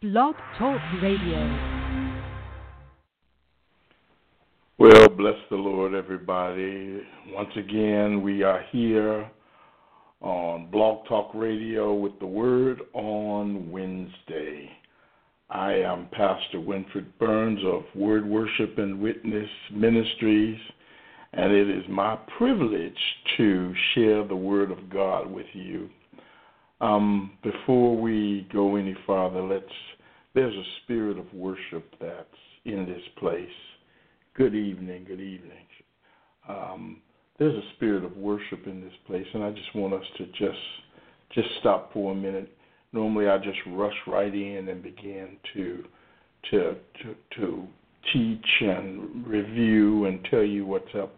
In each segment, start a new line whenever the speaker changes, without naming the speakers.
Blog Talk Radio.
Well, bless the Lord, everybody. Once again, we are here on Blog Talk Radio with the Word on Wednesday. I am Pastor Winfred Burns of Word Worship and Witness Ministries, and it is my privilege to share the Word of God with you. Um, before we go any farther, let's. There's a spirit of worship that's in this place. Good evening. Good evening. Um, there's a spirit of worship in this place, and I just want us to just just stop for a minute. Normally, I just rush right in and begin to to to, to teach and review and tell you what's up.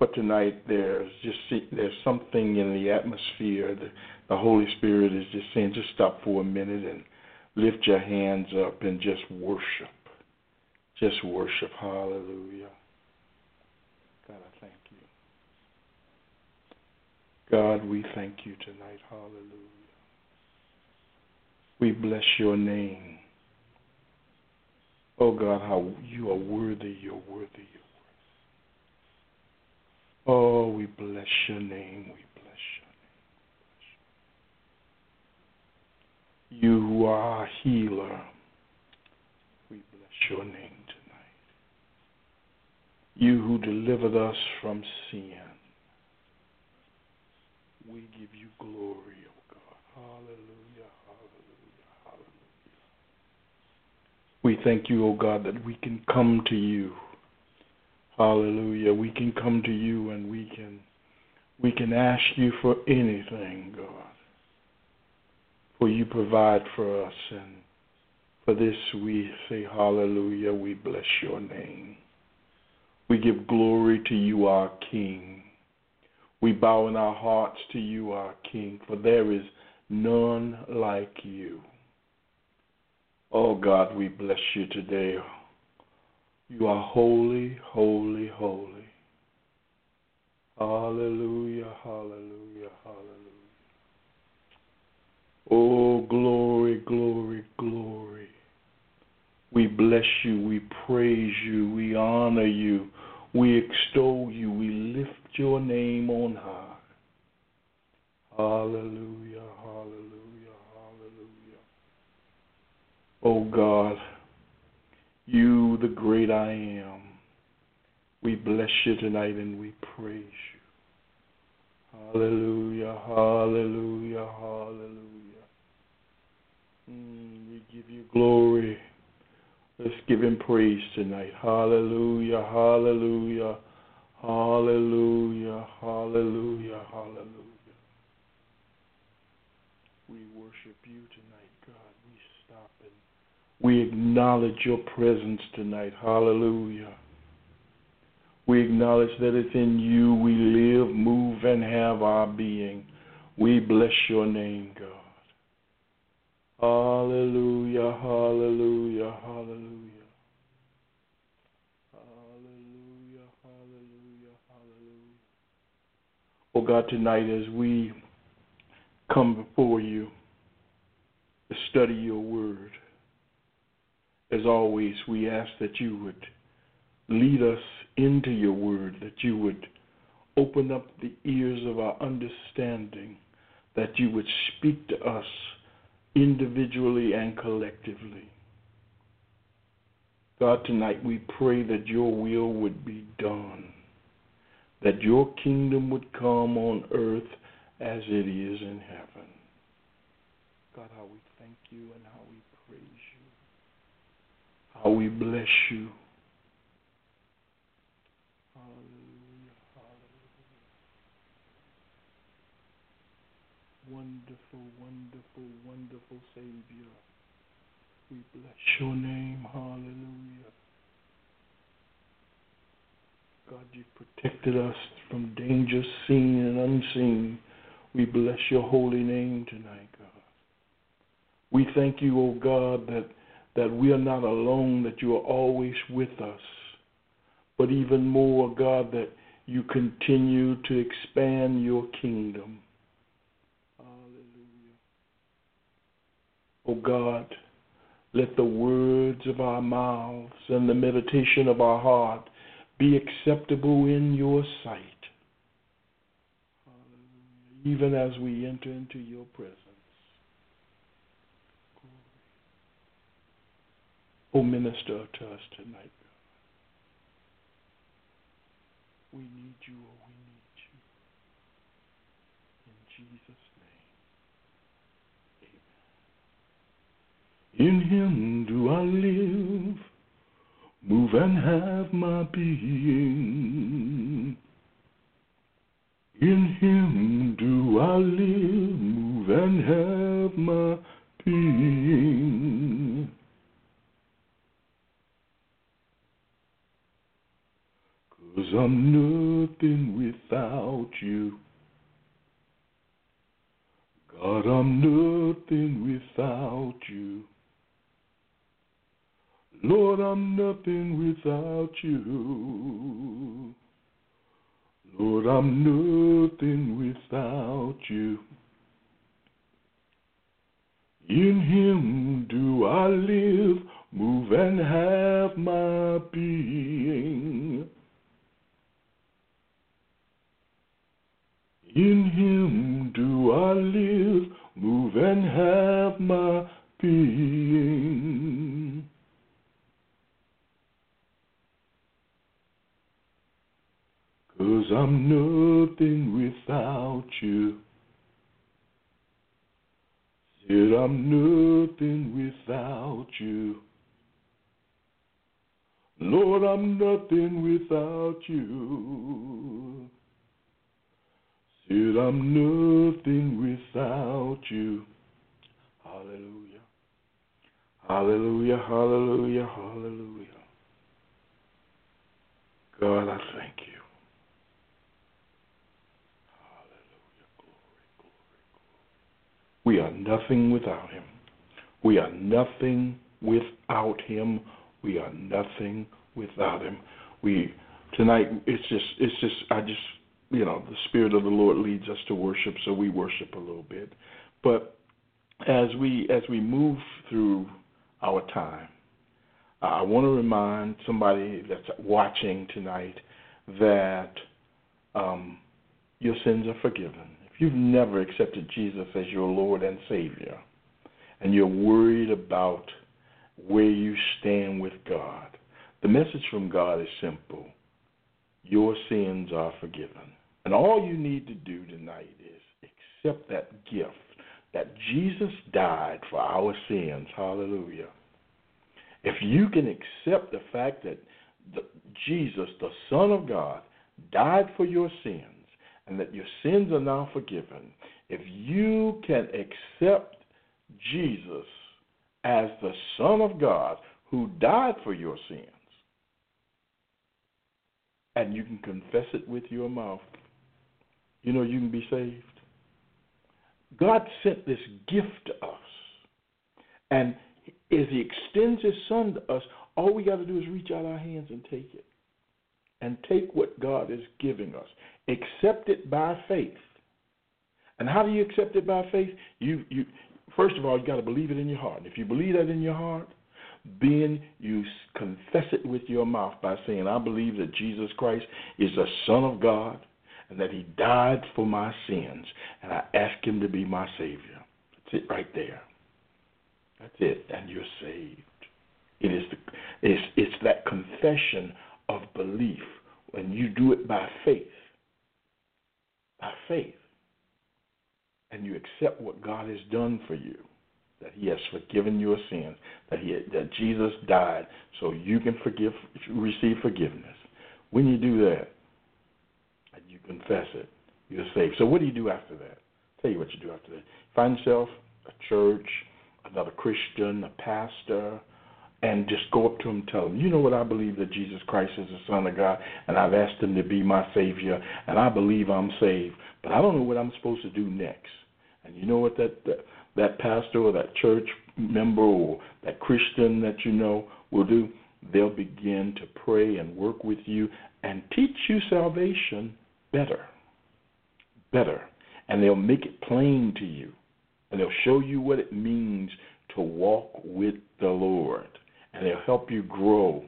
But tonight, there's just there's something in the atmosphere. The, the Holy Spirit is just saying, just stop for a minute and lift your hands up and just worship. Just worship. Hallelujah. God, I thank you. God, we thank you tonight. Hallelujah. We bless your name. Oh God, how you are worthy, you're worthy, you're worthy. Oh, we bless your name. We bless your name. You who are a healer, we bless your name tonight. You who delivered us from sin, we give you glory, O oh God. Hallelujah, hallelujah, hallelujah. We thank you, O oh God, that we can come to you. Hallelujah. We can come to you and we can we can ask you for anything, God for you provide for us. And for this we say hallelujah. We bless your name. We give glory to you, our King. We bow in our hearts to you, our King, for there is none like you. Oh God, we bless you today. You are holy, holy, holy. Hallelujah, hallelujah, hallelujah. Oh, glory, glory, glory. We bless you, we praise you, we honor you, we extol you, we lift your name on high. Hallelujah, hallelujah, hallelujah. Oh God, you, the great I am, we bless you tonight and we praise you. Hallelujah, hallelujah, hallelujah. Mm, we give you glory. Let's give him praise tonight. Hallelujah, hallelujah, hallelujah, hallelujah, hallelujah. We worship you tonight, God. We stop and we acknowledge your presence tonight. Hallelujah. We acknowledge that it's in you we live, move, and have our being. We bless your name, God. Hallelujah, hallelujah, hallelujah. Hallelujah, hallelujah, hallelujah. Oh God, tonight as we come before you to study your word, as always, we ask that you would lead us into your word, that you would open up the ears of our understanding, that you would speak to us individually and collectively. God, tonight we pray that your will would be done, that your kingdom would come on earth as it is in heaven. God, how we thank you and how how we bless you. wonderful, wonderful, wonderful Savior. We bless your name. Hallelujah. God, you protected us from danger seen and unseen. We bless your holy name tonight, God. We thank you, O oh God, that, that we are not alone, that you are always with us. But even more, God, that you continue to expand your kingdom. Hallelujah. Oh God, Let the words of our mouths and the meditation of our heart be acceptable in your sight, even as we enter into your presence. Oh, minister to us tonight. We need you, oh, we need you. In Jesus' name. Amen. In him do I live, move and have my being. In him do I live, move and have my being. Cause I'm nothing without you. God, I'm nothing without you. Lord, I'm nothing without you. Lord, I'm nothing without you. In Him do I live, move, and have my being. In Him do I live, move, and have my being. Cause I'm nothing without you. Said I'm nothing without you. Lord, I'm nothing without you. Said I'm nothing without you. Hallelujah. Hallelujah, hallelujah, hallelujah. God, I thank you. Hallelujah. We are nothing without him. We are nothing without him. We are nothing without him. We tonight it's just it's just I just you know, the spirit of the Lord leads us to worship, so we worship a little bit. But as we as we move through our time, I want to remind somebody that's watching tonight that um, your sins are forgiven If you've never accepted Jesus as your Lord and Savior, and you're worried about where you stand with God, the message from God is simple your sins are forgiven. And all you need to do tonight is accept that gift that Jesus died for our sins. Hallelujah. If you can accept the fact that the, Jesus, the Son of God, died for your sins, and that your sins are now forgiven, if you can accept Jesus as the Son of God who died for your sins, and you can confess it with your mouth, you know you can be saved. God sent this gift to us. And as He extends His Son to us, all we got to do is reach out our hands and take it. And take what God is giving us. Accept it by faith. And how do you accept it by faith? You you first of all you got to believe it in your heart. And if you believe that in your heart, then you confess it with your mouth by saying, "I believe that Jesus Christ is the Son of God, and that He died for my sins, and I ask Him to be my Savior." That's it right there. That's it, and you're saved. It is the, it's it's that confession of belief when you do it by faith by faith and you accept what God has done for you, that He has forgiven your sins, that He that Jesus died so you can forgive, receive forgiveness. When you do that, confess it, you're saved. So what do you do after that? I'll tell you what you do after that. Find yourself a church, another Christian, a pastor, and just go up to him and tell him, you know what, I believe that Jesus Christ is the Son of God, and I've asked him to be my Savior, and I believe I'm saved, but I don't know what I'm supposed to do next. And you know what that, that, that pastor or that church member or that Christian that you know will do? They'll begin to pray and work with you and teach you salvation better. Better. And they'll make it plain to you. And they'll show you what it means to walk with the Lord, and they'll help you grow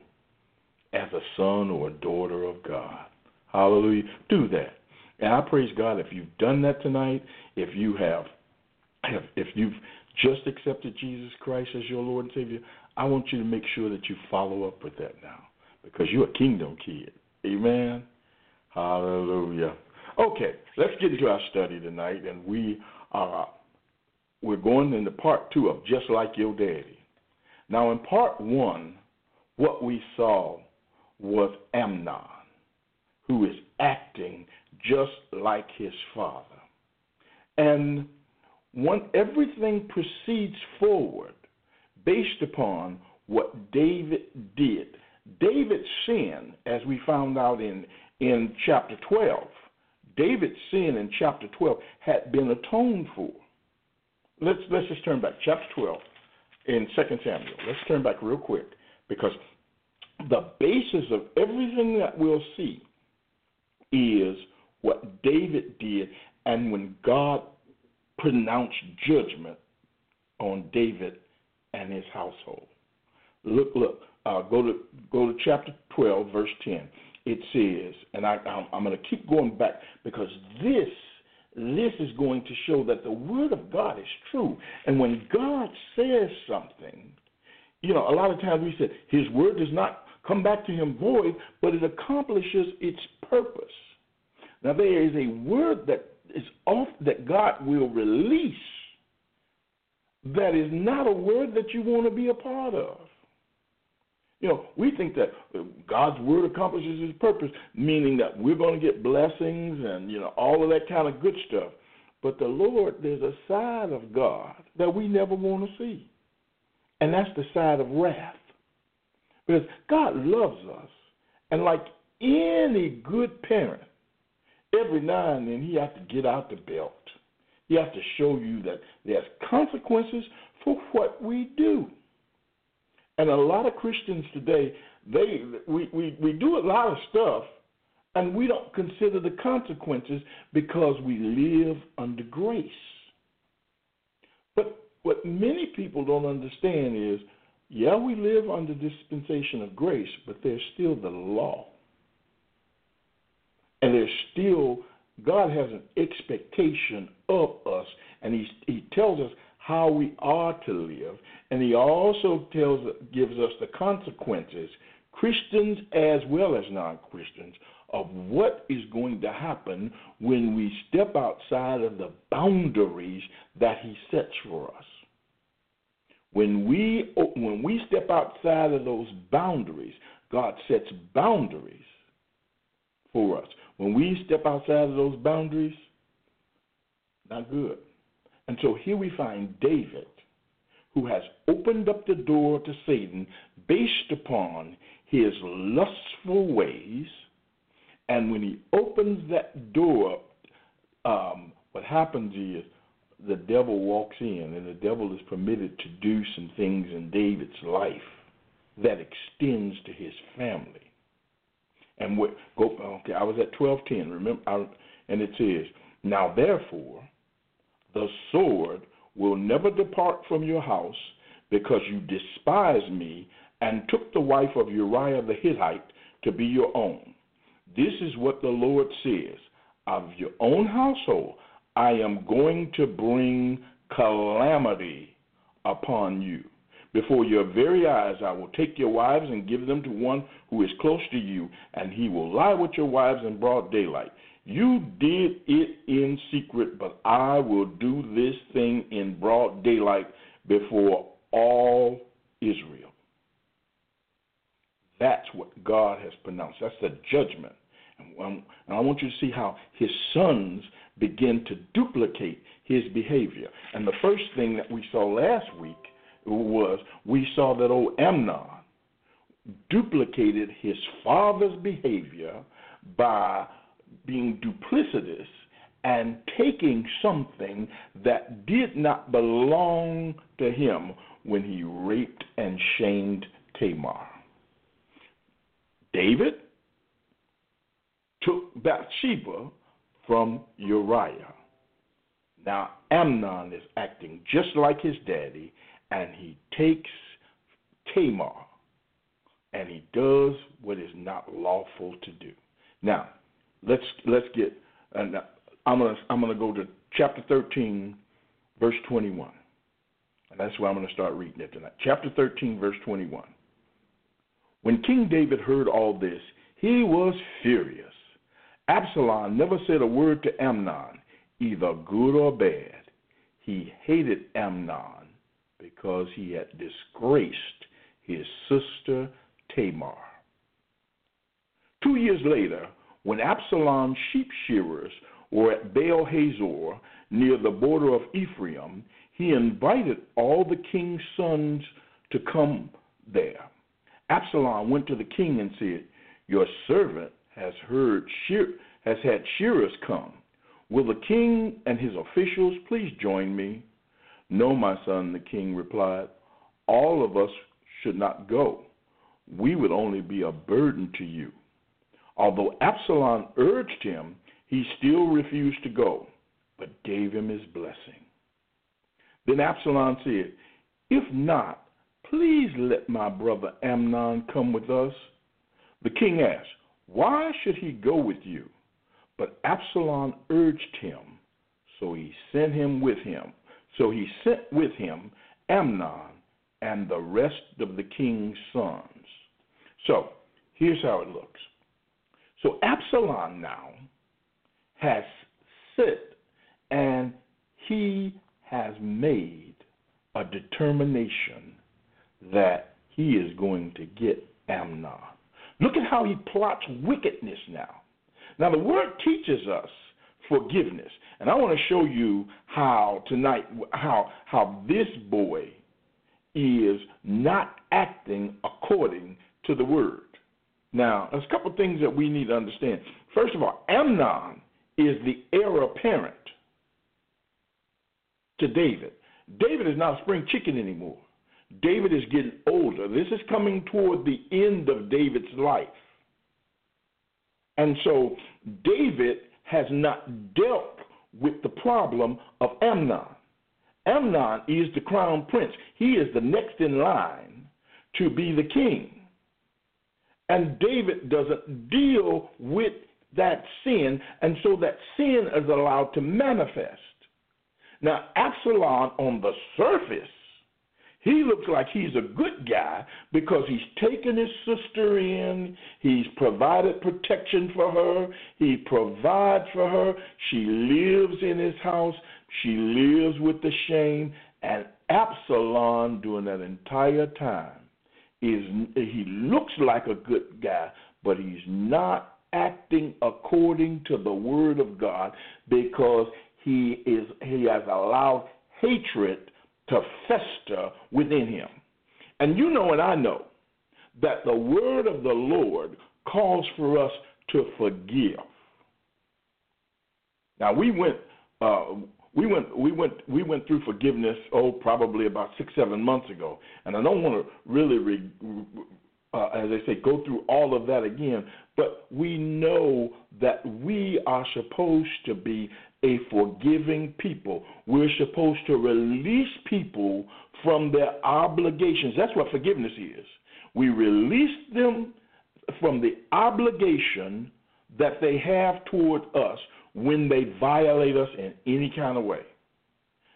as a son or a daughter of God. Hallelujah. Do that. And I praise God if you've done that tonight, if you have if, if you've just accepted Jesus Christ as your Lord and Savior, I want you to make sure that you follow up with that now because you're a kingdom kid. Amen. Hallelujah. Okay, let's get into our study tonight, and we are we're going into part two of just like your daddy. Now, in part one, what we saw was Amnon, who is acting just like his father, and when everything proceeds forward based upon what David did. David's sin, as we found out in in chapter 12, David's sin in chapter 12 had been atoned for. Let's let's just turn back chapter 12 in 2 Samuel. Let's turn back real quick because the basis of everything that we'll see is what David did and when God pronounced judgment on David and his household. Look, look. Uh, go to go to chapter 12, verse 10. It says, and I, I'm, I'm going to keep going back because this this is going to show that the word of God is true. And when God says something, you know, a lot of times we say His word does not come back to Him void, but it accomplishes its purpose. Now there is a word that is off that God will release that is not a word that you want to be a part of. You know, we think that uh, God's word accomplishes his purpose, meaning that we're going to get blessings and, you know, all of that kind of good stuff. But the Lord, there's a side of God that we never want to see. And that's the side of wrath. Because God loves us. And like any good parent, every now and then he has to get out the belt. He has to show you that there's consequences for what we do. And a lot of Christians today, they we, we, we do a lot of stuff and we don't consider the consequences because we live under grace. But what many people don't understand is yeah, we live under dispensation of grace, but there's still the law. And there's still, God has an expectation of us, and he, he tells us how we are to live, and He also tells, gives us the consequences, Christians as well as non Christians, of what is going to happen when we step outside of the boundaries that He sets for us. When we, when we step outside of those boundaries, God sets boundaries for us. When we step outside of those boundaries, not good. And so here we find David, who has opened up the door to Satan based upon his lustful ways. And when he opens that door, um, what happens is the devil walks in, and the devil is permitted to do some things in David's life that extends to his family. And what, go okay, I was at twelve ten. Remember, I, and it says, "Now therefore, the sword will never depart from your house because you despised me and took the wife of Uriah the Hittite to be your own. This is what the Lord says Of your own household, I am going to bring calamity upon you. Before your very eyes, I will take your wives and give them to one who is close to you, and he will lie with your wives in broad daylight. You did it in secret, but I will do this thing in broad daylight before all Israel. That's what God has pronounced. That's the judgment. And I want you to see how his sons begin to duplicate his behavior. And the first thing that we saw last week was we saw that old Amnon duplicated his father's behavior by being duplicitous and taking something that did not belong to him when he raped and shamed Tamar. David took Bathsheba from Uriah. Now, Amnon is acting just like his daddy, and he takes Tamar and he does what is not lawful to do. Now, let's let's get and I'm gonna I'm gonna go to chapter 13, verse 21, and that's where I'm gonna start reading it tonight. Chapter 13, verse 21. When King David heard all this, he was furious. Absalom never said a word to Amnon, either good or bad. He hated Amnon because he had disgraced his sister Tamar. Two years later, when Absalom's sheep shearers were at Baal Hazor near the border of Ephraim, he invited all the king's sons to come there. Absalom went to the king and said, Your servant has heard shear- has had shearers come. Will the king and his officials please join me? No, my son, the king replied. All of us should not go. We would only be a burden to you. Although Absalom urged him, he still refused to go, but gave him his blessing. Then Absalom said, If not, please let my brother Amnon come with us. The king asked, Why should he go with you? But Absalom urged him, so he sent him with him. So he sent with him Amnon and the rest of the king's sons. So here's how it looks. So Absalom now has sit and he has made a determination that he is going to get Amnon. Look at how he plots wickedness now. Now, the word teaches us forgiveness. And I want to show you how tonight, how, how this boy is not acting according to the word. Now, there's a couple things that we need to understand. First of all, Amnon is the heir apparent to David. David is not a spring chicken anymore. David is getting older. This is coming toward the end of David's life. And so David has not dealt with the problem of Amnon. Amnon is the crown prince. He is the next in line to be the king. And David doesn't deal with that sin, and so that sin is allowed to manifest. Now, Absalom, on the surface, he looks like he's a good guy because he's taken his sister in, he's provided protection for her, he provides for her, she lives in his house, she lives with the shame, and Absalom during that entire time is he looks like a good guy, but he's not acting according to the word of God because he is he has allowed hatred to fester within him. And you know and I know that the word of the Lord calls for us to forgive. Now we went uh, we went we went we went through forgiveness oh probably about six seven months ago, and I don't want to really re, uh, as I say go through all of that again. But we know that we are supposed to be a forgiving people. We're supposed to release people from their obligations. That's what forgiveness is. We release them from the obligation that they have toward us when they violate us in any kind of way.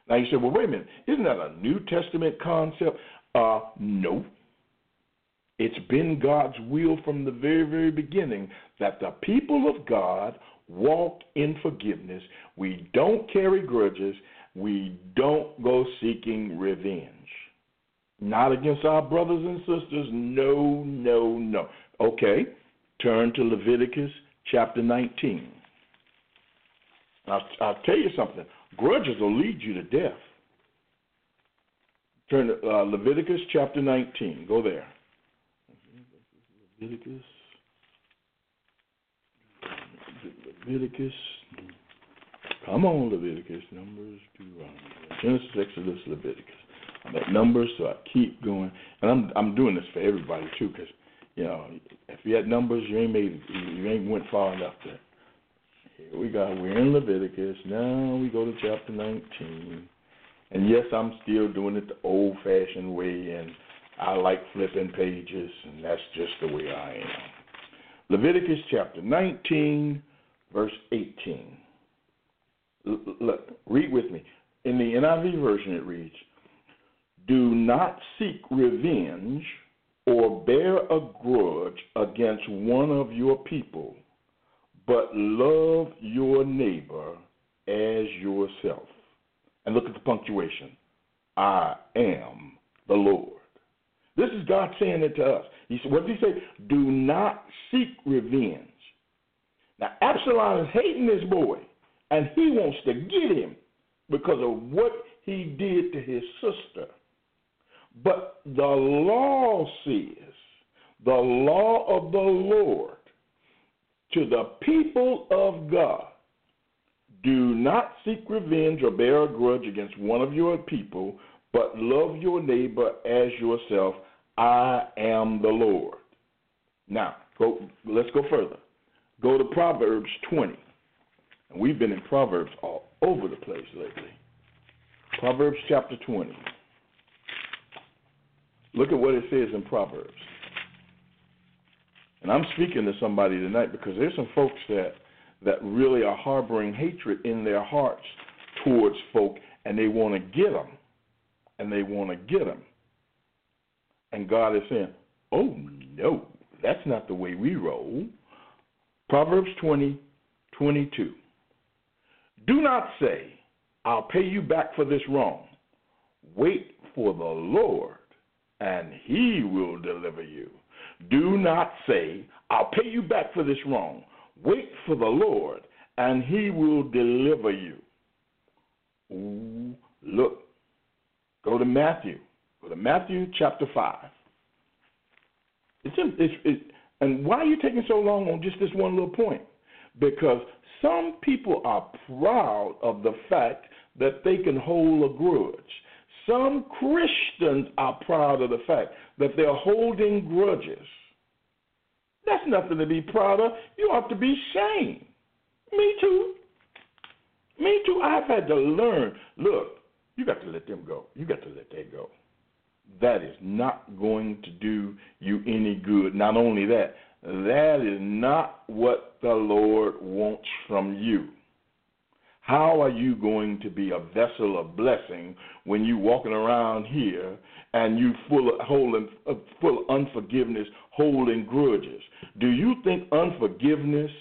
Now you say, well, wait a minute, isn't that a New Testament concept? Uh, no. It's been God's will from the very, very beginning that the people of God walk in forgiveness. We don't carry grudges. We don't go seeking revenge. Not against our brothers and sisters. No, no, no. Okay, turn to Leviticus chapter 19. I'll, I'll tell you something. Grudges will lead you to death. Turn to uh, Leviticus chapter 19. Go there. Leviticus. Leviticus. Come on, Leviticus. Numbers, Deuteronomy. Genesis, Exodus, Leviticus. I'm at Numbers, so I keep going. And I'm I'm doing this for everybody too, because you know if you had Numbers, you ain't made you ain't went far enough there. Here we go. We're in Leviticus. Now we go to chapter 19. And yes, I'm still doing it the old fashioned way, and I like flipping pages, and that's just the way I am. Leviticus chapter 19, verse 18. look, read with me. In the NIV version, it reads Do not seek revenge or bear a grudge against one of your people, but love your neighbor as yourself. And look at the punctuation I am the Lord. This is God saying it to us. He said, what did he say? Do not seek revenge. Now Absalom is hating this boy, and he wants to get him because of what he did to his sister. But the law says, the law of the Lord to the people of God, do not seek revenge or bear a grudge against one of your people, but love your neighbor as yourself. I am the Lord. Now, go, let's go further. Go to Proverbs 20. And we've been in Proverbs all over the place lately. Proverbs chapter 20. Look at what it says in Proverbs. And I'm speaking to somebody tonight because there's some folks that that really are harboring hatred in their hearts towards folk and they want to get them. And they want to get them. And God is saying, oh, no, that's not the way we roll. Proverbs 20, 22. Do not say, I'll pay you back for this wrong. Wait for the Lord, and he will deliver you. Do not say, I'll pay you back for this wrong. Wait for the Lord, and he will deliver you. Ooh, look, go to Matthew. Go to Matthew chapter 5. It's, it's, it, and why are you taking so long on just this one little point? Because some people are proud of the fact that they can hold a grudge. Some Christians are proud of the fact that they're holding grudges. That's nothing to be proud of. You ought to be ashamed. Me too. Me too. I've had to learn. Look, you got to let them go. You got to let that go. That is not going to do you any good. Not only that, that is not what the Lord wants from you. How are you going to be a vessel of blessing when you walking around here and you full of holding uh, full of unforgiveness, holding grudges? Do you think unforgiveness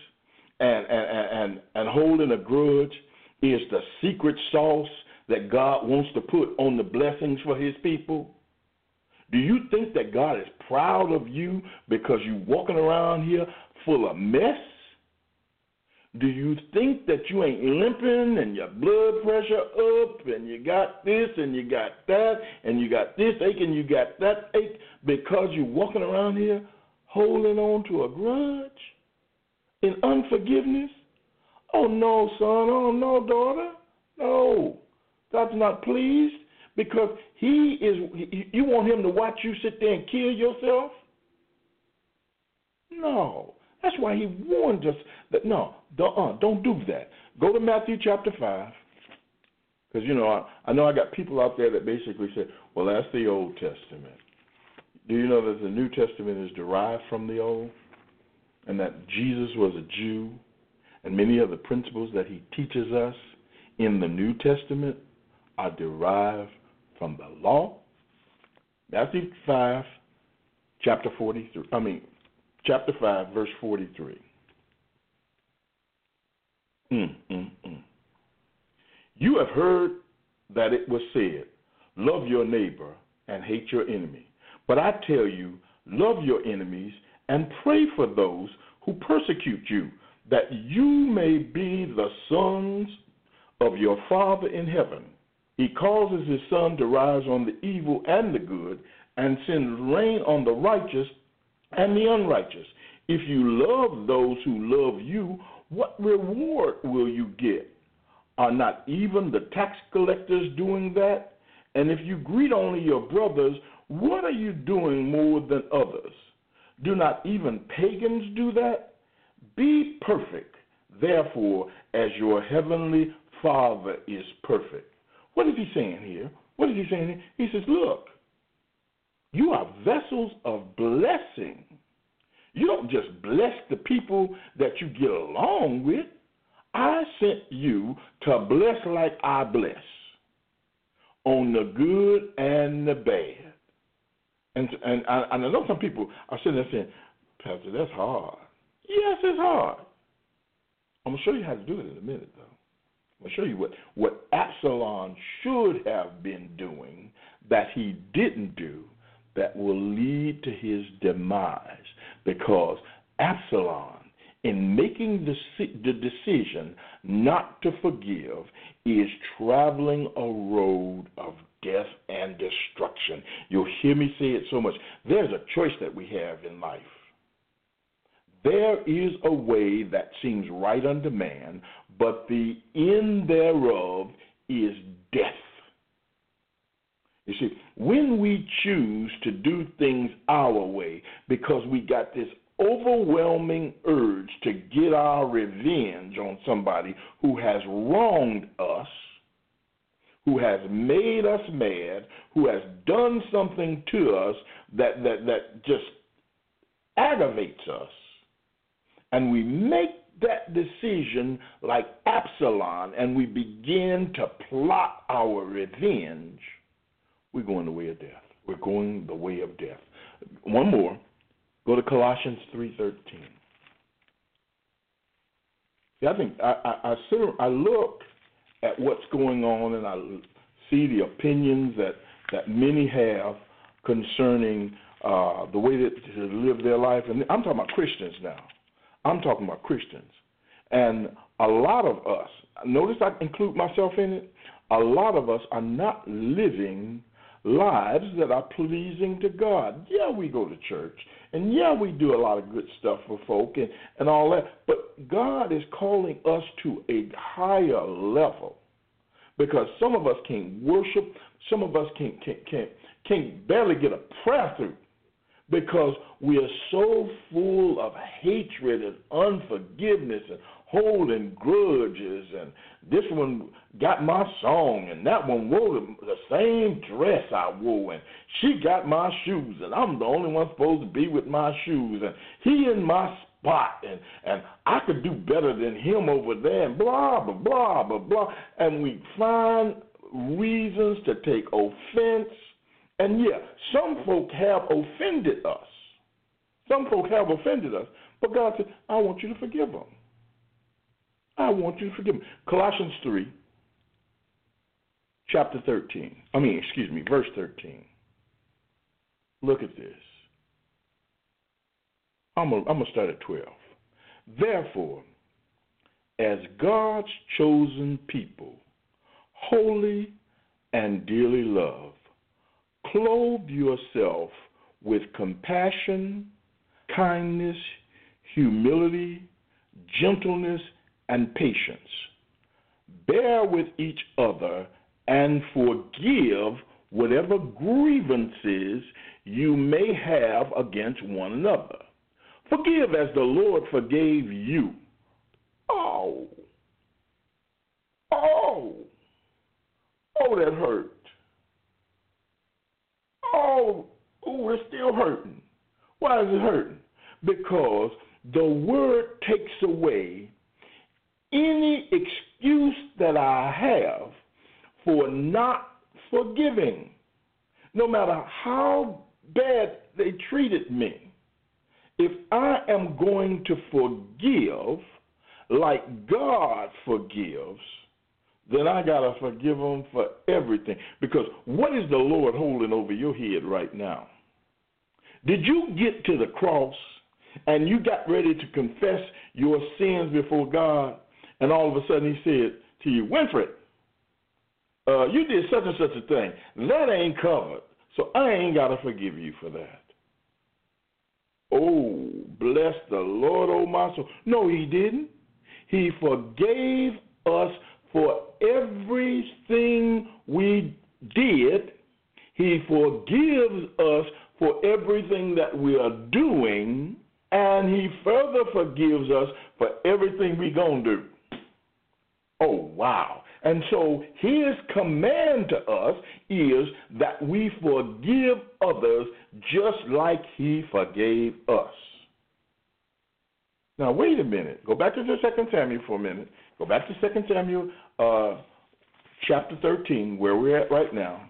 and and and, and holding a grudge is the secret sauce that God wants to put on the blessings for His people? Do you think that God is proud of you because you walking around here full of mess? Do you think that you ain't limping and your blood pressure up and you got this and you got that and you got this ache and you got that ache because you're walking around here holding on to a grudge in unforgiveness? Oh no, son. Oh no, daughter. No. God's not pleased because he is you want him to watch you sit there and kill yourself? No. That's why he warned us that no, don't, uh, don't do that. Go to Matthew chapter 5. Because, you know, I, I know I got people out there that basically say, well, that's the Old Testament. Do you know that the New Testament is derived from the Old? And that Jesus was a Jew? And many of the principles that he teaches us in the New Testament are derived from the law. Matthew 5, chapter 43. I mean, chapter 5, verse 43. Mm, mm, mm. You have heard that it was said, Love your neighbor and hate your enemy. But I tell you, love your enemies and pray for those who persecute you, that you may be the sons of your Father in heaven. He causes his sun to rise on the evil and the good, and sends rain on the righteous and the unrighteous. If you love those who love you, what reward will you get? Are not even the tax collectors doing that? And if you greet only your brothers, what are you doing more than others? Do not even pagans do that? Be perfect, therefore, as your heavenly Father is perfect. What is he saying here? What is he saying here? He says, Look, you are vessels of blessing. You don't just bless the people that you get along with. I sent you to bless like I bless on the good and the bad. And and I, and I know some people are sitting there saying, Pastor, that's hard. Yes, it's hard. I'm gonna show you how to do it in a minute, though. I'm gonna show you what what Absalom should have been doing that he didn't do, that will lead to his demise, because Absalom, in making the the decision not to forgive, is traveling a road of death and destruction. You'll hear me say it so much. There's a choice that we have in life. There is a way that seems right unto man, but the end thereof is death. You see, when we choose to do things our way because we got this overwhelming urge to get our revenge on somebody who has wronged us, who has made us mad, who has done something to us that, that, that just aggravates us, and we make that decision like Absalom and we begin to plot our revenge, we're going the way of death. We're going the way of death. One more. Go to Colossians 3.13. See, I think I, I, I, I look at what's going on and I see the opinions that, that many have concerning uh, the way that to live their life. And I'm talking about Christians now. I'm talking about Christians. And a lot of us, notice I include myself in it, a lot of us are not living lives that are pleasing to God. Yeah, we go to church, and yeah, we do a lot of good stuff for folk and, and all that, but God is calling us to a higher level because some of us can't worship, some of us can't, can't, can't, can't barely get a prayer through because we are so full of hatred and unforgiveness and holding grudges and this one got my song and that one wore the same dress I wore and she got my shoes and I'm the only one supposed to be with my shoes and he in my spot and and I could do better than him over there and blah blah blah blah blah and we find reasons to take offense and yeah, some folk have offended us. Some folk have offended us. But God said, I want you to forgive them. I want you to forgive me. Colossians 3, chapter 13. I mean, excuse me, verse 13. Look at this. I'm going to start at 12. Therefore, as God's chosen people, holy and dearly loved, clothe yourself with compassion, kindness, humility, gentleness, and patience. Bear with each other and forgive whatever grievances you may have against one another. Forgive as the Lord forgave you. Oh. Oh. Oh, that hurt oh, oh, we're still hurting. Why is it hurting? Because the word takes away any excuse that I have for not forgiving. No matter how bad they treated me, if I am going to forgive like God forgives, then I got to forgive them for everything. Because what is the Lord holding over your head right now? Did you get to the cross and you got ready to confess your sins before God, and all of a sudden He said to you, Winfred, uh, you did such and such a thing. That ain't covered, so I ain't got to forgive you for that. Oh, bless the Lord, oh my soul. No, He didn't. He forgave us for everything we did. He forgives us for everything that we are doing, and He further forgives us for everything we're going to do. Oh, wow. And so his command to us is that we forgive others just like he forgave us. Now, wait a minute. Go back to the Second Samuel for a minute. Go back to Second Samuel uh, chapter 13, where we're at right now.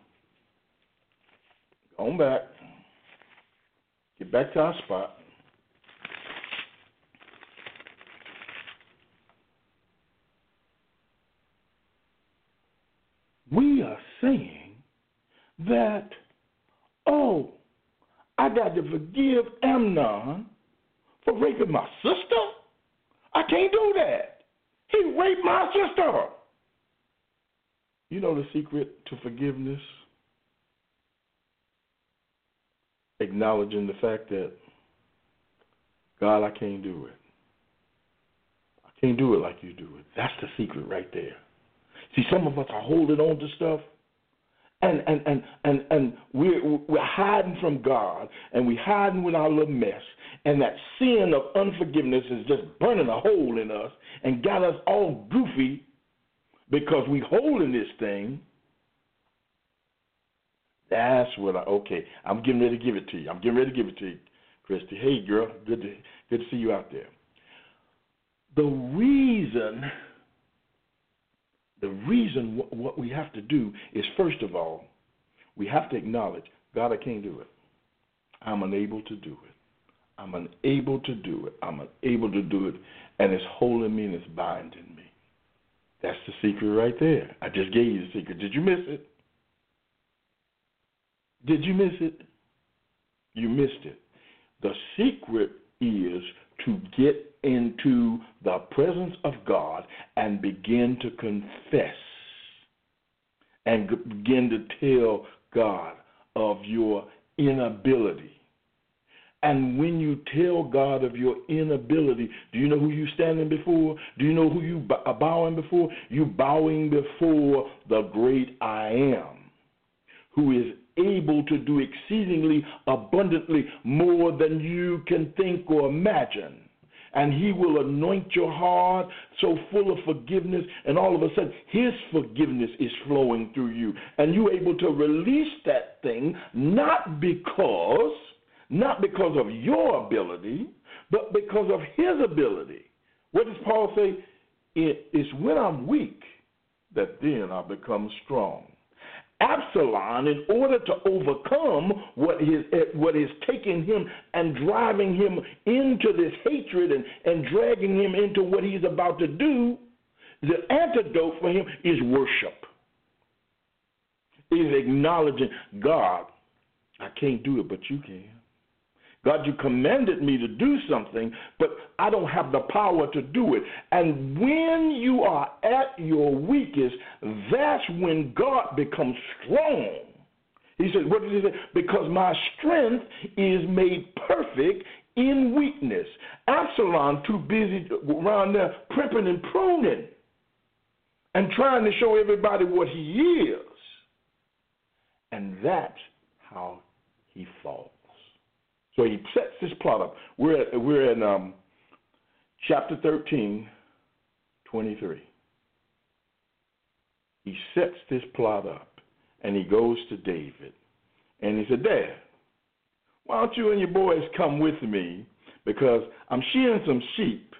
Go back. Get back to our spot. we are saying that, oh, I got to forgive Amnon for raping my sister? I can't do that. He raped my sister. You know the secret to forgiveness? Acknowledging the fact that, God, I can't do it. I can't do it like you do it. That's the secret right there. See, some of us are holding on to stuff. And, and, and, and, and we're, we're hiding from God and we're hiding with our little mess. And that sin of unforgiveness is just burning a hole in us and got us all goofy because we holding this thing. That's what I okay. I'm getting ready to give it to you. I'm getting ready to give it to you, Christy. Hey girl, good to good to see you out there. The reason the reason what, we have to do is, first of all, we have to acknowledge God, I can't do it. I'm unable to do it. I'm unable to do it. I'm unable to do it. And it's holding me and it's binding me. That's the secret right there. I just gave you the secret. Did you miss it? Did you miss it? You missed it. The secret is to get into the presence of God and begin to confess and begin to tell God of your inability. And when you tell God of your inability, do you know who you're standing before? Do you know who you are uh, bowing before? You're bowing before the great I am, who is able to do exceedingly abundantly more than you can think or imagine and he will anoint your heart so full of forgiveness, and all of a sudden his forgiveness is flowing through you. And you're able to release that thing not because, not because of your ability, but because of his ability. What does Paul say? It is when I'm weak that then I become strong. Absalom, in order to overcome what is eh, what is taking him and driving him into this hatred and, and dragging him into what he's about to do, the antidote for him is worship. Is acknowledging God, I can't do it, but you can. God, you commanded me to do something, but I don't have the power to do it. And when you are at your weakest, that's when God becomes strong. He said, What did he say? Because my strength is made perfect in weakness. Absalom too busy around there primping and pruning and trying to show everybody what he is. And that's how he falls. So he sets this plot up. We're, at, we're in um, chapter 13, 23. He sets this plot up and he goes to David. And he said, Dad, why don't you and your boys come with me? Because I'm shearing some sheep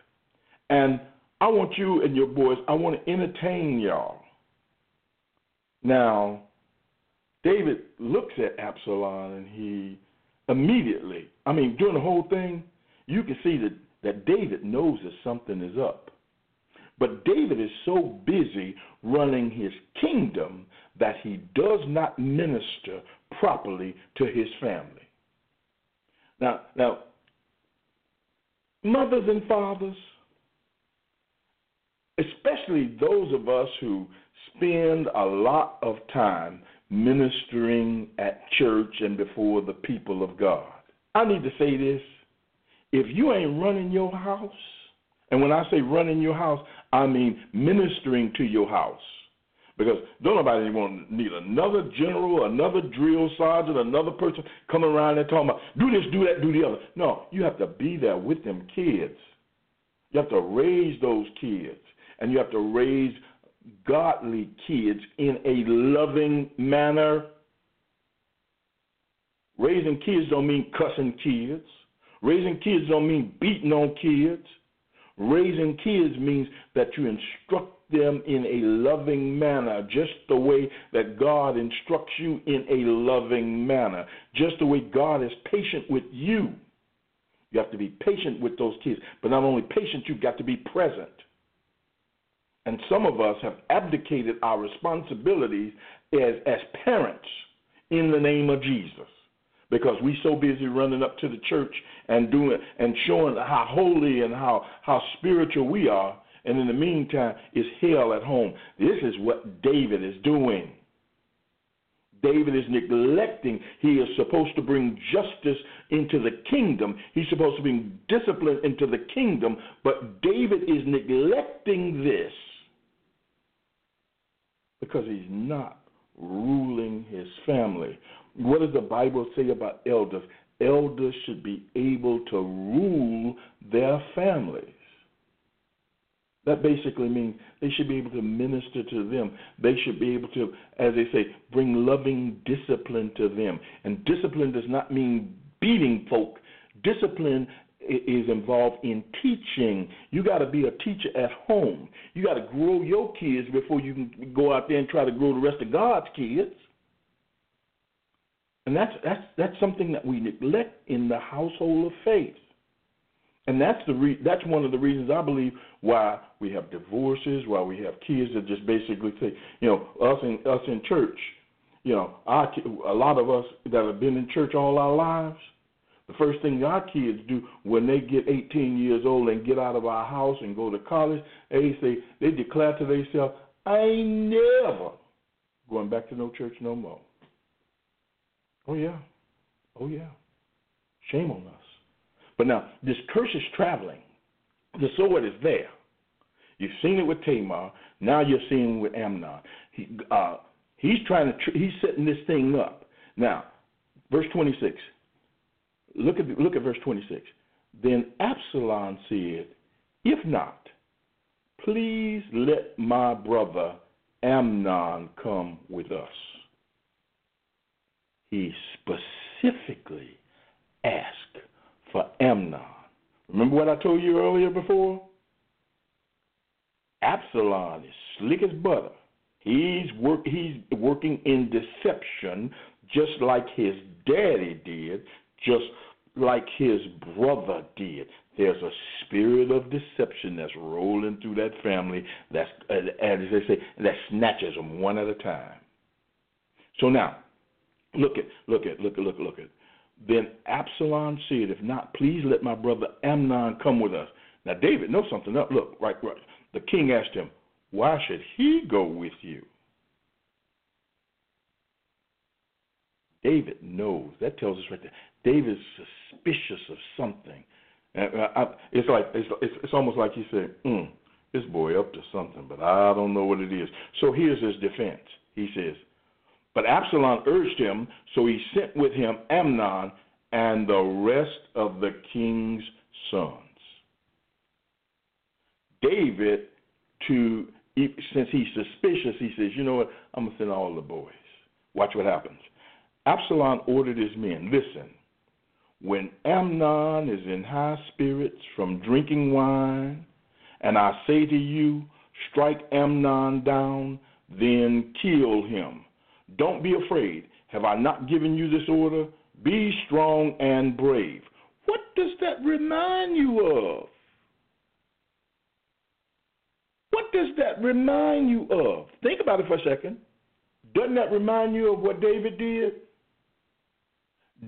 and I want you and your boys, I want to entertain y'all. Now, David looks at Absalom and he immediately, I mean, during the whole thing, you can see that, that David knows that something is up. But David is so busy running his kingdom that he does not minister properly to his family. Now, now, mothers and fathers, especially those of us who spend a lot of time ministering at church and before the people of God. I need to say this. If you ain't running your house, and when I say running your house, I mean ministering to your house. Because don't nobody want need another general, another drill sergeant, another person coming around and talking about do this, do that, do the other. No, you have to be there with them kids. You have to raise those kids, and you have to raise godly kids in a loving manner. Raising kids don't mean cussing kids. Raising kids don't mean beating on kids. Raising kids means that you instruct them in a loving manner, just the way that God instructs you in a loving manner, just the way God is patient with you. You have to be patient with those kids, but not only patient, you've got to be present. And some of us have abdicated our responsibilities as, as parents in the name of Jesus. Because we're so busy running up to the church and doing and showing how holy and how how spiritual we are. And in the meantime it's hell at home. This is what david is doing. David is neglecting. He is supposed to bring justice into the kingdom. He's supposed to bring discipline into the kingdom. But david is neglecting this because he's not ruling his family. What does the Bible say about elders? Elders should be able to rule their families. That basically means they should be able to minister to them. They should be able to, as they say, bring loving discipline to them. And discipline does not mean beating folk. Discipline is involved in teaching. You got to be a teacher at home. You got to grow your kids before you can go out there and try to grow the rest of God's kids. And that's that's that's something that we neglect in the household of faith. And that's the re- that's one of the reasons I believe why we have divorces, why we have kids that just basically say, you know, us in us in church, you know, our, a lot of us that have been in church all our lives, the first thing our kids do when they get 18 years old and get out of our house and go to college, they say they declare to themselves, "I ain't never going back to no church no more." Oh yeah, oh yeah. Shame on us. But now this curse is traveling. The sword is there. You've seen it with Tamar. Now you're seeing it with Amnon. He, uh, he's trying to. Tr- he's setting this thing up. Now, verse 26. Look at look at verse 26. Then Absalom said, "If not, please let my brother Amnon come with us." He specifically asked for Amnon. Remember what I told you earlier before? Absalom is slick as butter. He's work he's working in deception just like his daddy did, just like his brother did. There's a spirit of deception that's rolling through that family. That's uh, as they say, that snatches them one at a time. So now, look at, look at, look at, look at, look at. Then Absalom said, "If not, please let my brother Amnon come with us." Now David knows something up. Look, right, right. The king asked him, "Why should he go with you?" David knows. That tells us right there. David's suspicious of something. It's like it's, it's it's almost like he said, mm, "This boy up to something, but I don't know what it is." So here's his defense. He says, "But Absalom urged him, so he sent with him Amnon and the rest of the king's sons." David, to since he's suspicious, he says, "You know what? I'm gonna send all the boys. Watch what happens." Absalom ordered his men, "Listen." when Amnon is in high spirits from drinking wine, and I say to you, strike Amnon down, then kill him. Don't be afraid. Have I not given you this order? Be strong and brave. What does that remind you of? What does that remind you of? Think about it for a second. Doesn't that remind you of what David did?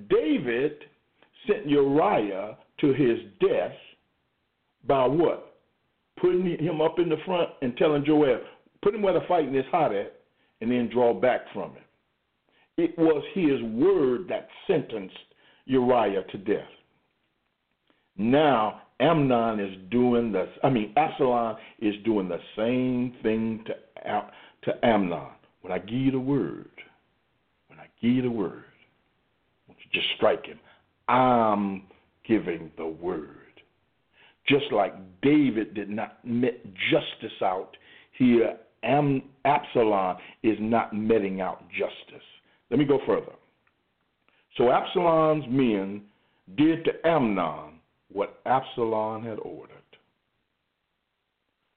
David sent Uriah to his death by what? Putting him up in the front and telling Joab, put him where the fighting is hot at, and then draw back from him. It was his word that sentenced Uriah to death. Now Amnon is doing the, I mean Absalom is doing the same thing to to Amnon. When I give you the word, when I give you the word, just strike him? I'm giving the word. Just like David did not met justice out here Am- Absalom is not meting out justice. Let me go further. So Absalom's men did to Amnon what Absalom had ordered.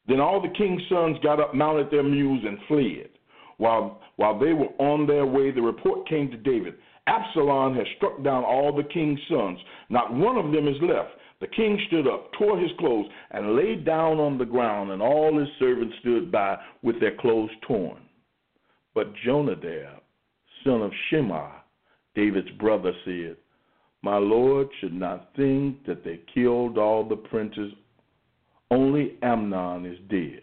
Then all the king's sons got up, mounted their mules, and fled. While, while they were on their way, the report came to David Absalom has struck down all the king's sons. Not one of them is left. The king stood up, tore his clothes, and lay down on the ground, and all his servants stood by with their clothes torn. But Jonadab, son of Shimei, David's brother, said, My Lord should not think that they killed all the princes, only Amnon is dead.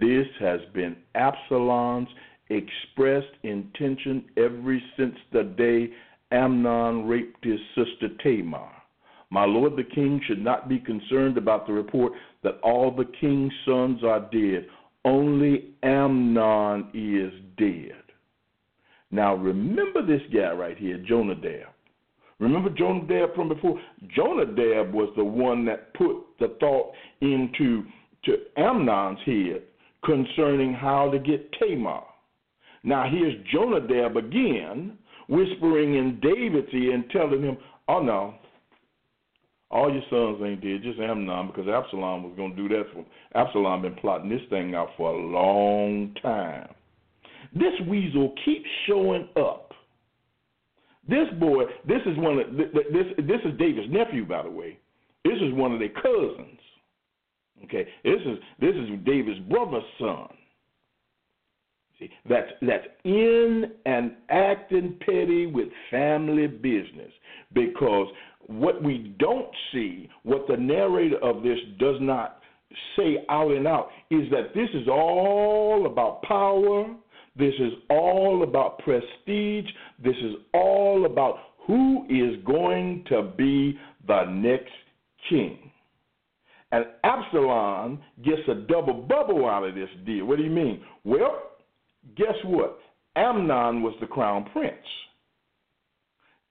This has been Absalom's expressed intention ever since the day Amnon raped his sister Tamar. My lord the king should not be concerned about the report that all the king's sons are dead. Only Amnon is dead. Now remember this guy right here, Jonadab. Remember Jonadab from before? Jonadab was the one that put the thought into to Amnon's head concerning how to get Tamar. Now here's Jonadab again whispering in David's ear and telling him, Oh no, all your sons ain't dead, just Amnon, because Absalom was going to do that for Absalom been plotting this thing out for a long time. This weasel keeps showing up. This boy, this is one of this this is David's nephew, by the way. This is one of their cousins. Okay, this is this is David's brother's son. See, that's that's in and acting petty with family business because what we don't see, what the narrator of this does not say out and out, is that this is all about power. This is all about prestige. This is all about who is going to be the next king. And Absalom gets a double bubble out of this deal. What do you mean? Well, guess what? Amnon was the crown prince.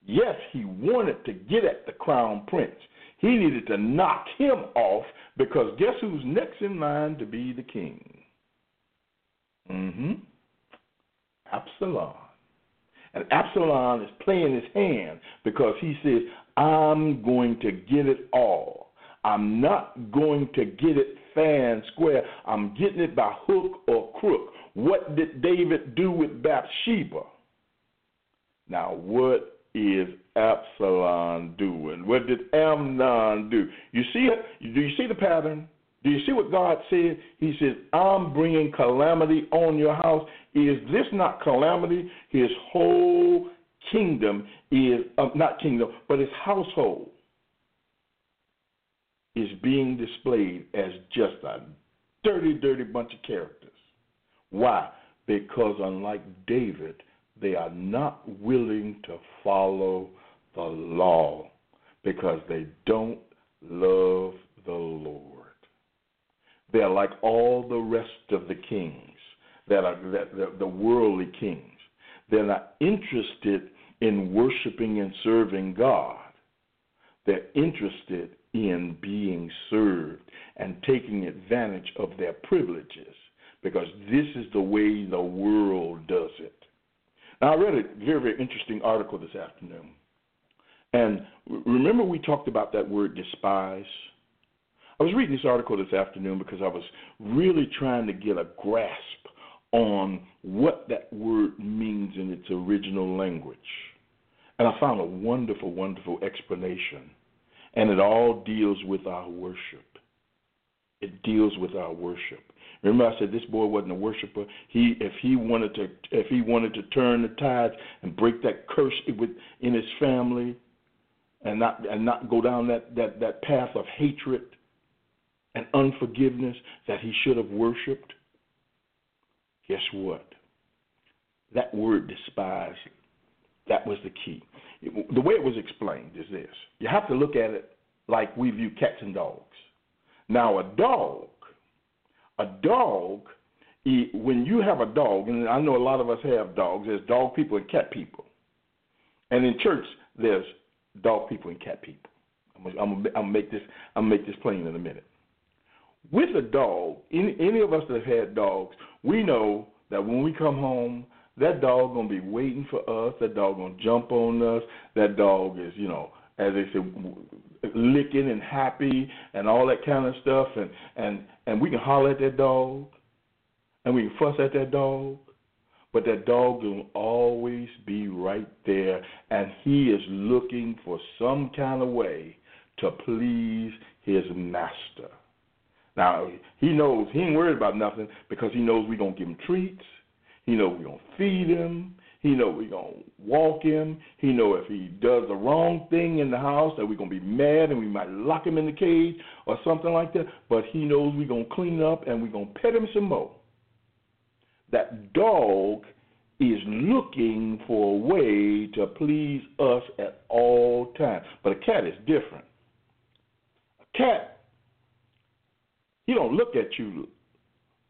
Yes, he wanted to get at the crown prince. He needed to knock him off because guess who's next in line to be the king? Mm-hmm. Absalom. And Absalom is playing his hand because he says, I'm going to get it all. I'm not going to get it square. I'm getting it by hook or crook. What did David do with Bathsheba? Now, what is Absalom doing? What did Amnon do? You see it? Do you see the pattern? Do you see what God said? He said, I'm bringing calamity on your house. Is this not calamity? His whole kingdom is, uh, not kingdom, but his household is being displayed as just a dirty, dirty bunch of characters. Why? Because unlike David, they are not willing to follow the law because they don't love the Lord. They're like all the rest of the kings that are the, the worldly kings. They're not interested in worshiping and serving God. They're interested in being served and taking advantage of their privileges because this is the way the world does it. Now, I read a very, very interesting article this afternoon. And remember, we talked about that word despise? I was reading this article this afternoon because I was really trying to get a grasp on what that word means in its original language. And I found a wonderful, wonderful explanation. And it all deals with our worship. It deals with our worship. Remember, I said this boy wasn't a worshiper. He, if he wanted to, if he wanted to turn the tides and break that curse in his family, and not and not go down that that that path of hatred and unforgiveness that he should have worshipped. Guess what? That word despise. That was the key. The way it was explained is this: you have to look at it like we view cats and dogs. Now, a dog a dog, when you have a dog, and I know a lot of us have dogs, there's dog people and cat people. And in church, there's dog people and cat people. I'm gonna, make this I'm gonna make this plain in a minute. with a dog, any, any of us that have had dogs, we know that when we come home, that dog gonna be waiting for us. That dog gonna jump on us. That dog is, you know, as they say, licking and happy and all that kind of stuff. And and and we can holler at that dog, and we can fuss at that dog, but that dog will always be right there, and he is looking for some kind of way to please his master. Now he knows he ain't worried about nothing because he knows we're gonna give him treats. He knows we're gonna feed him. He know we're gonna walk him. He know if he does the wrong thing in the house that we're gonna be mad and we might lock him in the cage or something like that. But he knows we're gonna clean up and we're gonna pet him some more. That dog is looking for a way to please us at all times. But a cat is different. A cat he don't look at you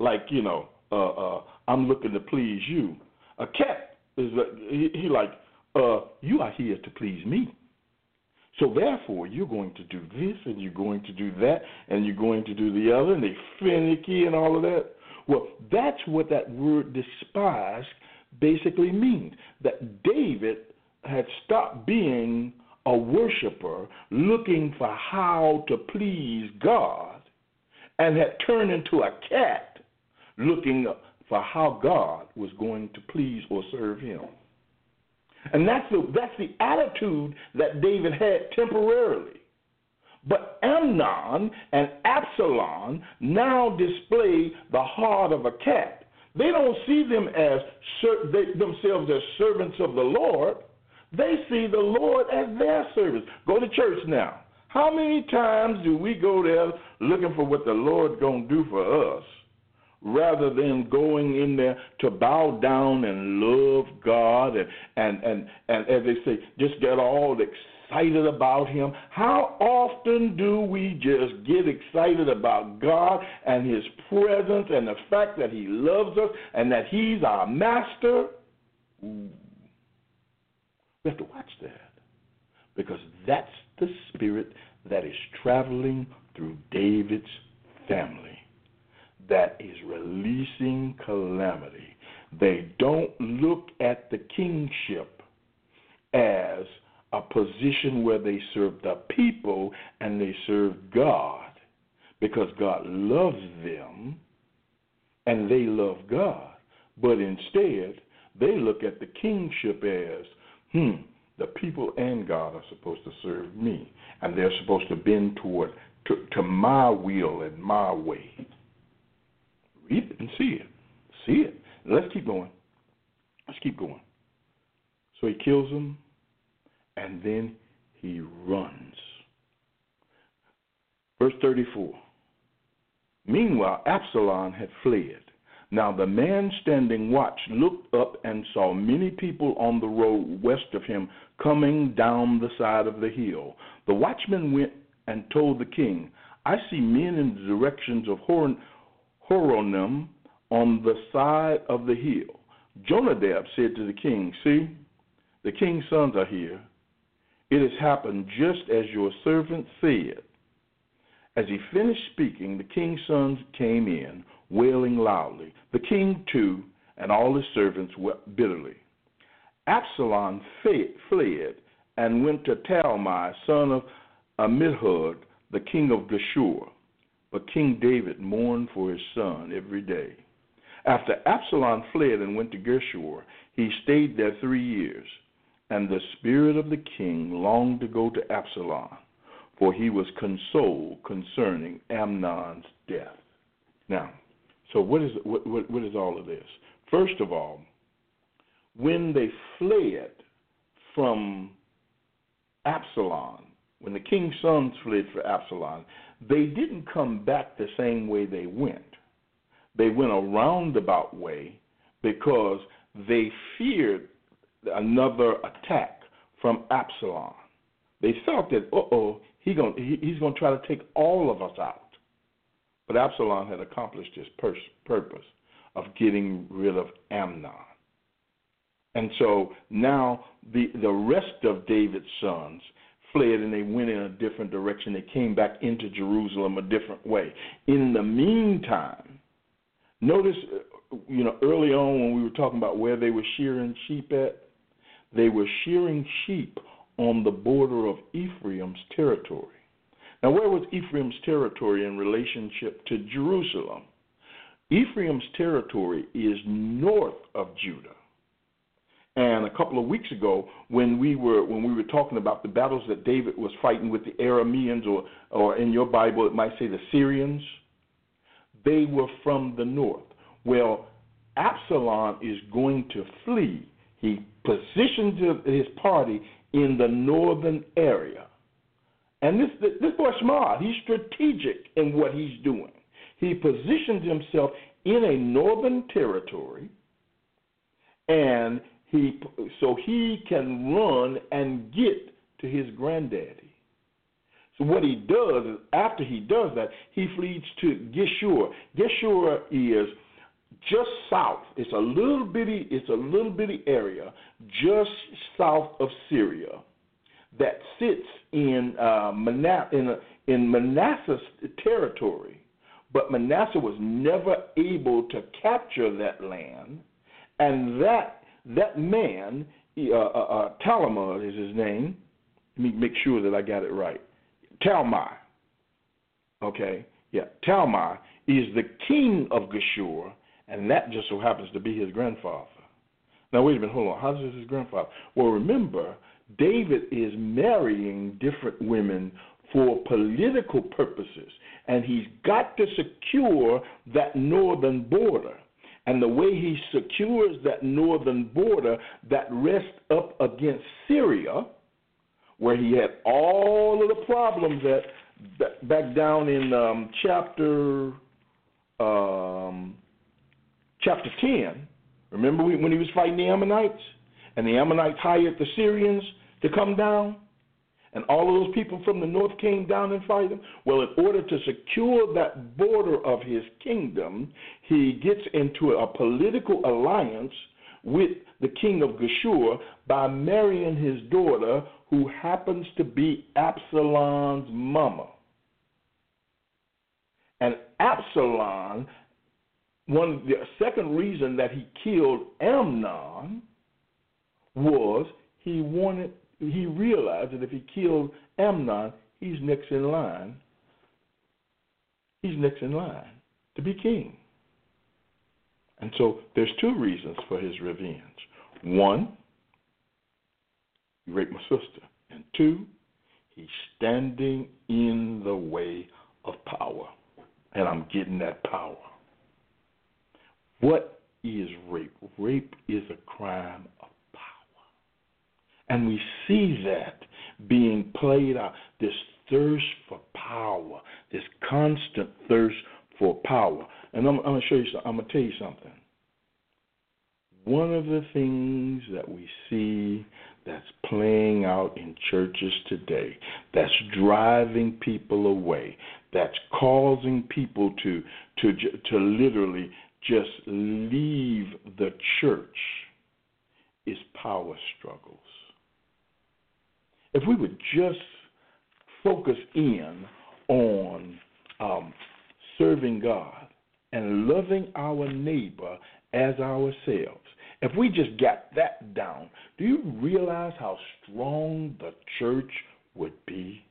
like you know uh, uh, I'm looking to please you. A cat is he, he like uh, you are here to please me. So therefore, you're going to do this and you're going to do that and you're going to do the other, and they finicky and all of that. Well, that's what that word despise basically means. That David had stopped being a worshiper looking for how to please God and had turned into a cat looking for how God was going to please or serve him. And that's the, that's the attitude that David had temporarily. But Amnon and Absalom now display the heart of a cat. They don't see them as they, themselves as servants of the Lord. They see the Lord as their servants. Go to church now. How many times do we go there looking for what the Lord going to do for us rather than going in there to bow down and love God and, and, and, and as they say, just get all excited about Him? How often do we just get excited about God and His presence and the fact that He loves us and that He's our master? Ooh. We have to watch that because that's the spirit that is traveling through David's family that is releasing calamity. They don't look at the kingship as a position where they serve the people and they serve God because God loves them and they love God. But instead, they look at the kingship as, hmm, the people and God are supposed to serve me, and they're supposed to bend toward to, to my will and my way. Read it and see it. See it. Let's keep going. Let's keep going. So he kills them, and then he runs. Verse 34. Meanwhile, Absalom had fled. Now the man standing watch looked up and saw many people on the road west of him coming down the side of the hill. The watchman went and told the king, I see men in the directions of Hor- Horonim on the side of the hill. Jonadab said to the king, See, the king's sons are here. It has happened just as your servant said. As he finished speaking, the king's sons came in, wailing loudly. The king, too, and all his servants wept bitterly. Absalom fled and went to Talmai, son of Ammihud, the king of Geshur. But King David mourned for his son every day. After Absalom fled and went to Geshur, he stayed there three years. And the spirit of the king longed to go to Absalom, for he was consoled concerning Amnon's death. Now, so what is what, what, what is all of this? First of all, when they fled from Absalom, when the king's sons fled for Absalom, they didn't come back the same way they went. They went a roundabout way because they feared another attack from Absalom. They thought that, uh oh, he, he's going to try to take all of us out. But Absalom had accomplished his purpose of getting rid of Amnon. And so now the, the rest of David's sons fled and they went in a different direction. They came back into Jerusalem a different way. In the meantime, notice, uh, you know, early on when we were talking about where they were shearing sheep at, they were shearing sheep on the border of Ephraim's territory. Now, where was Ephraim's territory in relationship to Jerusalem? Ephraim's territory is north of Judah. And a couple of weeks ago, when we were when we were talking about the battles that David was fighting with the Arameans, or or in your Bible it might say the Syrians, they were from the north. Well, Absalom is going to flee. He positions his party in the northern area. And this this boy smart. He's strategic in what he's doing. He positions himself in a northern territory, and he so he can run and get to his granddaddy. So what he does is after he does that, he flees to Geshur. Geshur is just south. It's a little bitty. It's a little bitty area just south of Syria that sits in uh, in, in territory. But Manasseh was never able to capture that land, and that that man, uh, uh, uh, is his name. Let me make sure that I got it right. Talmai. Okay, yeah, Talmai is the king of Geshur, and that just so happens to be his grandfather. Now, wait a minute, hold on. How is this his grandfather? Well, remember, David is marrying different women for political purposes, and he's got to secure that northern border. And the way he secures that northern border that rests up against Syria, where he had all of the problems that back down in um, chapter um, chapter 10. Remember when he was fighting the Ammonites? And the Ammonites hired the Syrians to come down? And all of those people from the north came down and fight him? Well, in order to secure that border of his kingdom, he gets into a political alliance with the king of Geshur by marrying his daughter, who happens to be Absalom's mama. And Absalom one the second reason that he killed Amnon was he wanted he realized that if he killed Amnon, he's next in line. He's next in line to be king. And so there's two reasons for his revenge. One, he raped my sister. And two, he's standing in the way of power. And I'm getting that power. What is rape? Rape is a crime. And we see that being played out this thirst for power, this constant thirst for power. And I'm, I'm going to show you, I'm going to tell you something. One of the things that we see that's playing out in churches today, that's driving people away, that's causing people to to to literally just leave the church is power struggles. If we would just focus in on um, serving God and loving our neighbor as ourselves, if we just got that down, do you realize how strong the church would be?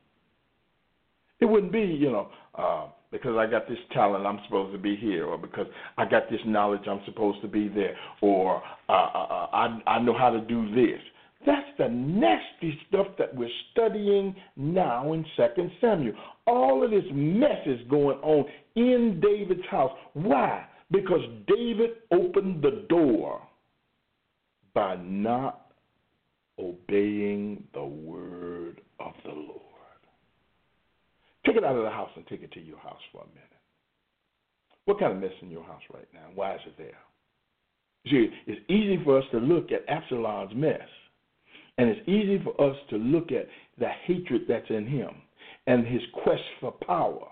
It wouldn't be, you know, uh, because I got this talent, I'm supposed to be here, or because I got this knowledge, I'm supposed to be there, or uh, uh, uh, I, I know how to do this. That's the nasty stuff that we're studying now in Second Samuel. All of this mess is going on in David's house. Why? Because David opened the door by not obeying the word of the Lord. Take it out of the house and take it to your house for a minute. What kind of mess in your house right now? Why is it there? See, it's easy for us to look at Absalom's mess, and it's easy for us to look at the hatred that's in him and his quest for power.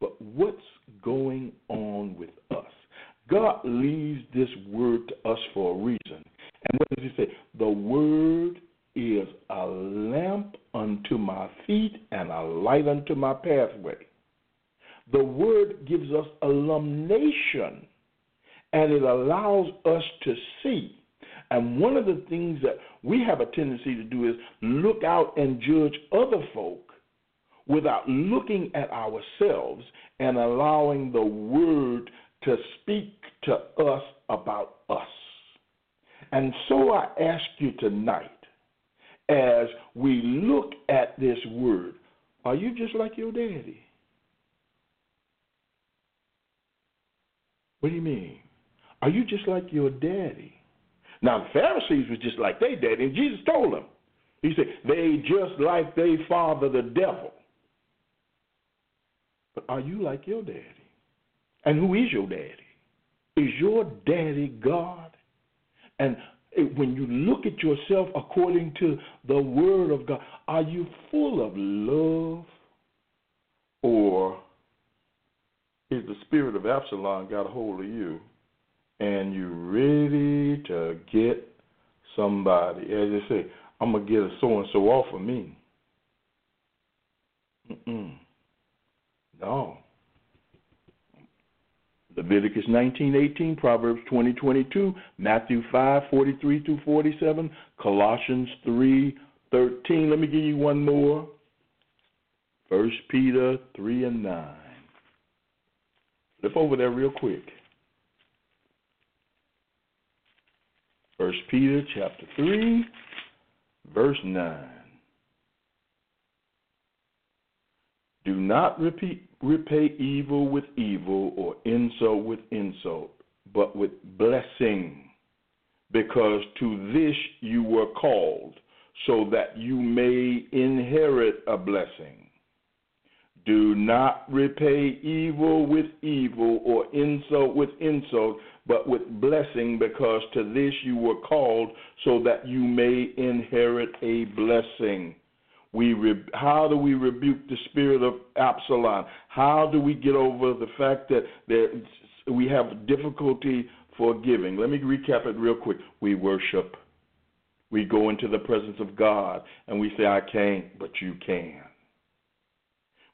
But what's going on with us? God leaves this word to us for a reason. And what does he say? The word is a lamp unto my feet and a light unto my pathway. The Word gives us illumination and it allows us to see. And one of the things that we have a tendency to do is look out and judge other folk without looking at ourselves and allowing the Word to speak to us about us. And so I ask you tonight, as we look at this Word, are you just like your daddy? What do you mean? Are you just like your daddy? Now, the Pharisees were just like they daddy, and Jesus told them. He said, they just like their father, the devil. But are you like your daddy? And who is your daddy? Is your daddy God? And when you look at yourself according to the Word of God, are you full of love? Or is the spirit of Absalom got a hold of you and you ready to get somebody? As they say, I'm going to get a so and so off of me. Mm-mm. No. Leviticus 19:18, Proverbs 20:22, Matthew 5:43 through 47, Colossians 3:13. Let me give you one more. 1 Peter 3 and 9. Flip over there real quick. 1 Peter chapter 3, verse 9. Do not repeat, repay evil with evil or insult with insult, but with blessing, because to this you were called, so that you may inherit a blessing. Do not repay evil with evil or insult with insult, but with blessing, because to this you were called, so that you may inherit a blessing. We re- how do we rebuke the spirit of Absalom? How do we get over the fact that we have difficulty forgiving? Let me recap it real quick. We worship. We go into the presence of God and we say, I can't, but you can.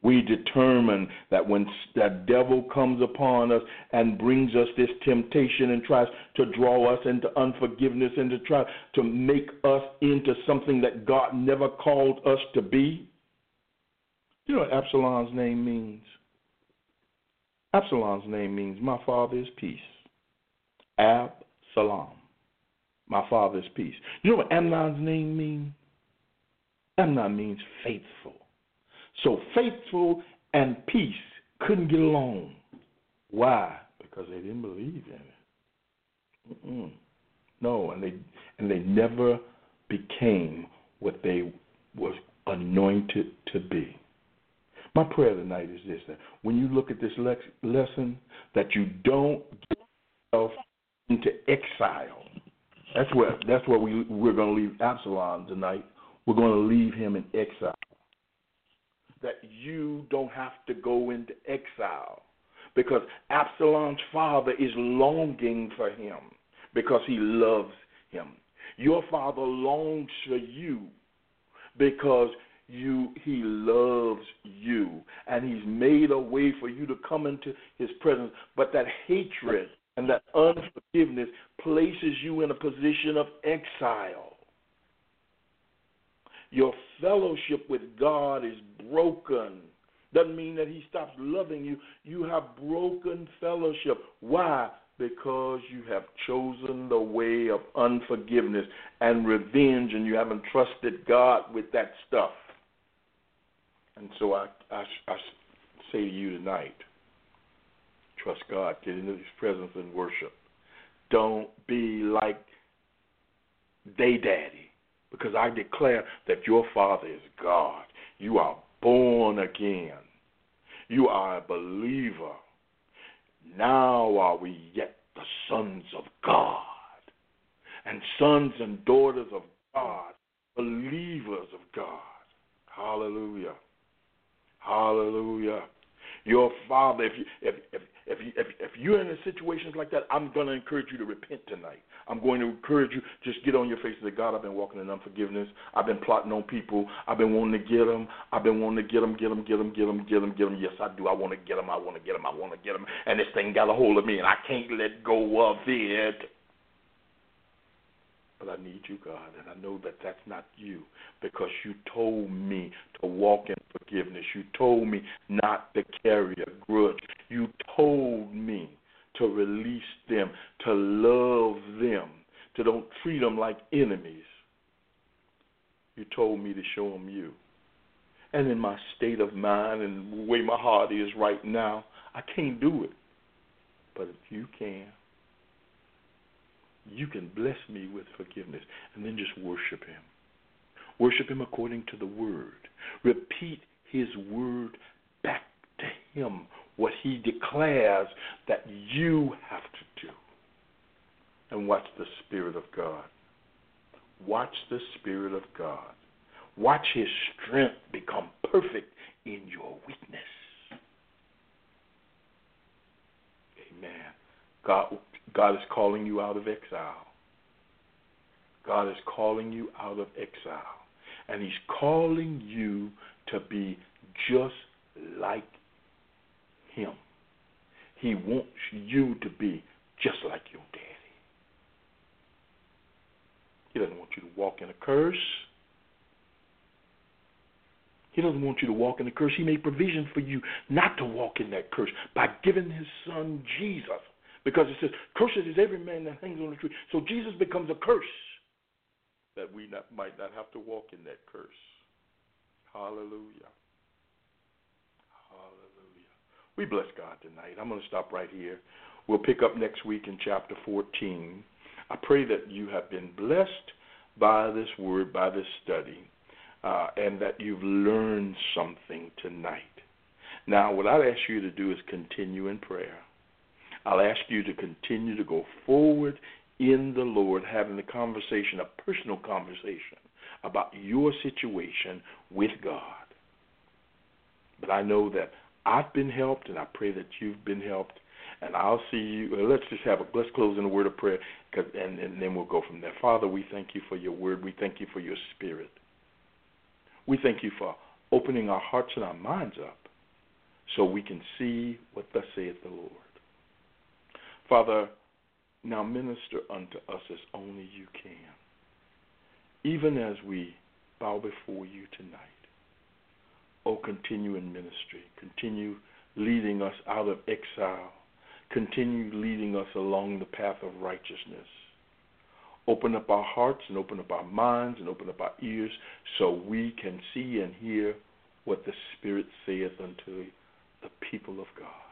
We determine that when that devil comes upon us and brings us this temptation and tries to draw us into unforgiveness and to try to make us into something that God never called us to be. You know what Absalom's name means? Absalom's name means my father is peace. Absalom. My father is peace. You know what Amnon's name means? Amnon means faithful. So faithful and peace couldn't get along. Why? Because they didn't believe in it. Mm-mm. No, and they and they never became what they was anointed to be. My prayer tonight is this: that when you look at this lex- lesson, that you don't get yourself into exile. That's where that's where we we're going to leave Absalom tonight. We're going to leave him in exile that you don't have to go into exile because Absalom's father is longing for him because he loves him. Your father longs for you because you he loves you. And he's made a way for you to come into his presence. But that hatred and that unforgiveness places you in a position of exile your fellowship with God is broken. Doesn't mean that He stops loving you. You have broken fellowship. Why? Because you have chosen the way of unforgiveness and revenge, and you haven't trusted God with that stuff. And so I, I, I say to you tonight trust God, get into His presence and worship. Don't be like they daddy because I declare that your Father is God. You are born again. You are a believer. Now are we yet the sons of God and sons and daughters of God, believers of God. Hallelujah. Hallelujah. Your father, if you if if if you if, if you're in a situations like that, I'm going to encourage you to repent tonight. I'm going to encourage you just get on your face and say, God, I've been walking in unforgiveness. I've been plotting on people. I've been wanting to get them. I've been wanting to get them, get them, get them, get them, get them, get them. Yes, I do. I want to get them. I want to get them. I want to get them. And this thing got a hold of me, and I can't let go of it. But I need you, God, and I know that that's not you because you told me to walk in forgiveness. You told me not to carry a grudge. You told me to release them, to love them, to don't treat them like enemies. You told me to show them you. And in my state of mind and the way my heart is right now, I can't do it. But if you can, you can bless me with forgiveness and then just worship Him. Worship Him according to the Word. Repeat His Word back to Him, what He declares that you have to do. And watch the Spirit of God. Watch the Spirit of God. Watch His strength become perfect in your weakness. Amen. God God is calling you out of exile. God is calling you out of exile. And He's calling you to be just like Him. He wants you to be just like your daddy. He doesn't want you to walk in a curse. He doesn't want you to walk in a curse. He made provision for you not to walk in that curse by giving his son Jesus because it says, Cursed is every man that hangs on the tree. So Jesus becomes a curse that we not, might not have to walk in that curse. Hallelujah. Hallelujah. We bless God tonight. I'm going to stop right here. We'll pick up next week in chapter 14. I pray that you have been blessed by this word, by this study, uh, and that you've learned something tonight. Now, what I'd ask you to do is continue in prayer. I'll ask you to continue to go forward in the Lord, having a conversation, a personal conversation about your situation with God. But I know that I've been helped, and I pray that you've been helped. And I'll see you. Uh, let's just have a let's close in a word of prayer, and, and then we'll go from there. Father, we thank you for your word. We thank you for your spirit. We thank you for opening our hearts and our minds up so we can see what thus saith the Lord. Father, now minister unto us as only you can, even as we bow before you tonight. Oh, continue in ministry. Continue leading us out of exile. Continue leading us along the path of righteousness. Open up our hearts and open up our minds and open up our ears so we can see and hear what the Spirit saith unto the people of God.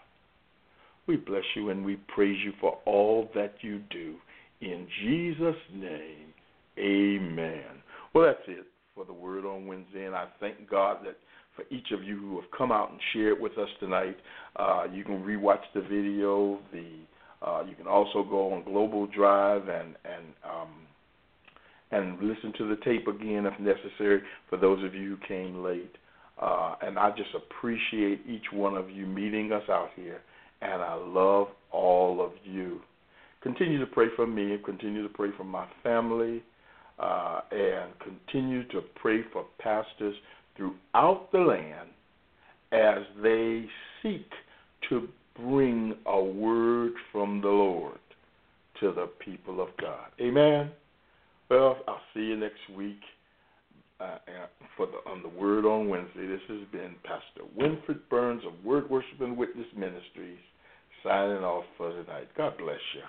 We bless you and we praise you for all that you do. In Jesus' name, amen. Well, that's it for the Word on Wednesday, and I thank God that for each of you who have come out and shared with us tonight. Uh, you can rewatch the video. The uh, you can also go on Global Drive and and um, and listen to the tape again if necessary. For those of you who came late, uh, and I just appreciate each one of you meeting us out here and I love all of you. Continue to pray for me, and continue to pray for my family, uh, and continue to pray for pastors throughout the land as they seek to bring a word from the Lord to the people of God. Amen. Well, I'll see you next week uh, for the, on the Word on Wednesday. This has been Pastor Winfred Burns of Word Worship and Witness Ministries signing off for tonight. God bless you.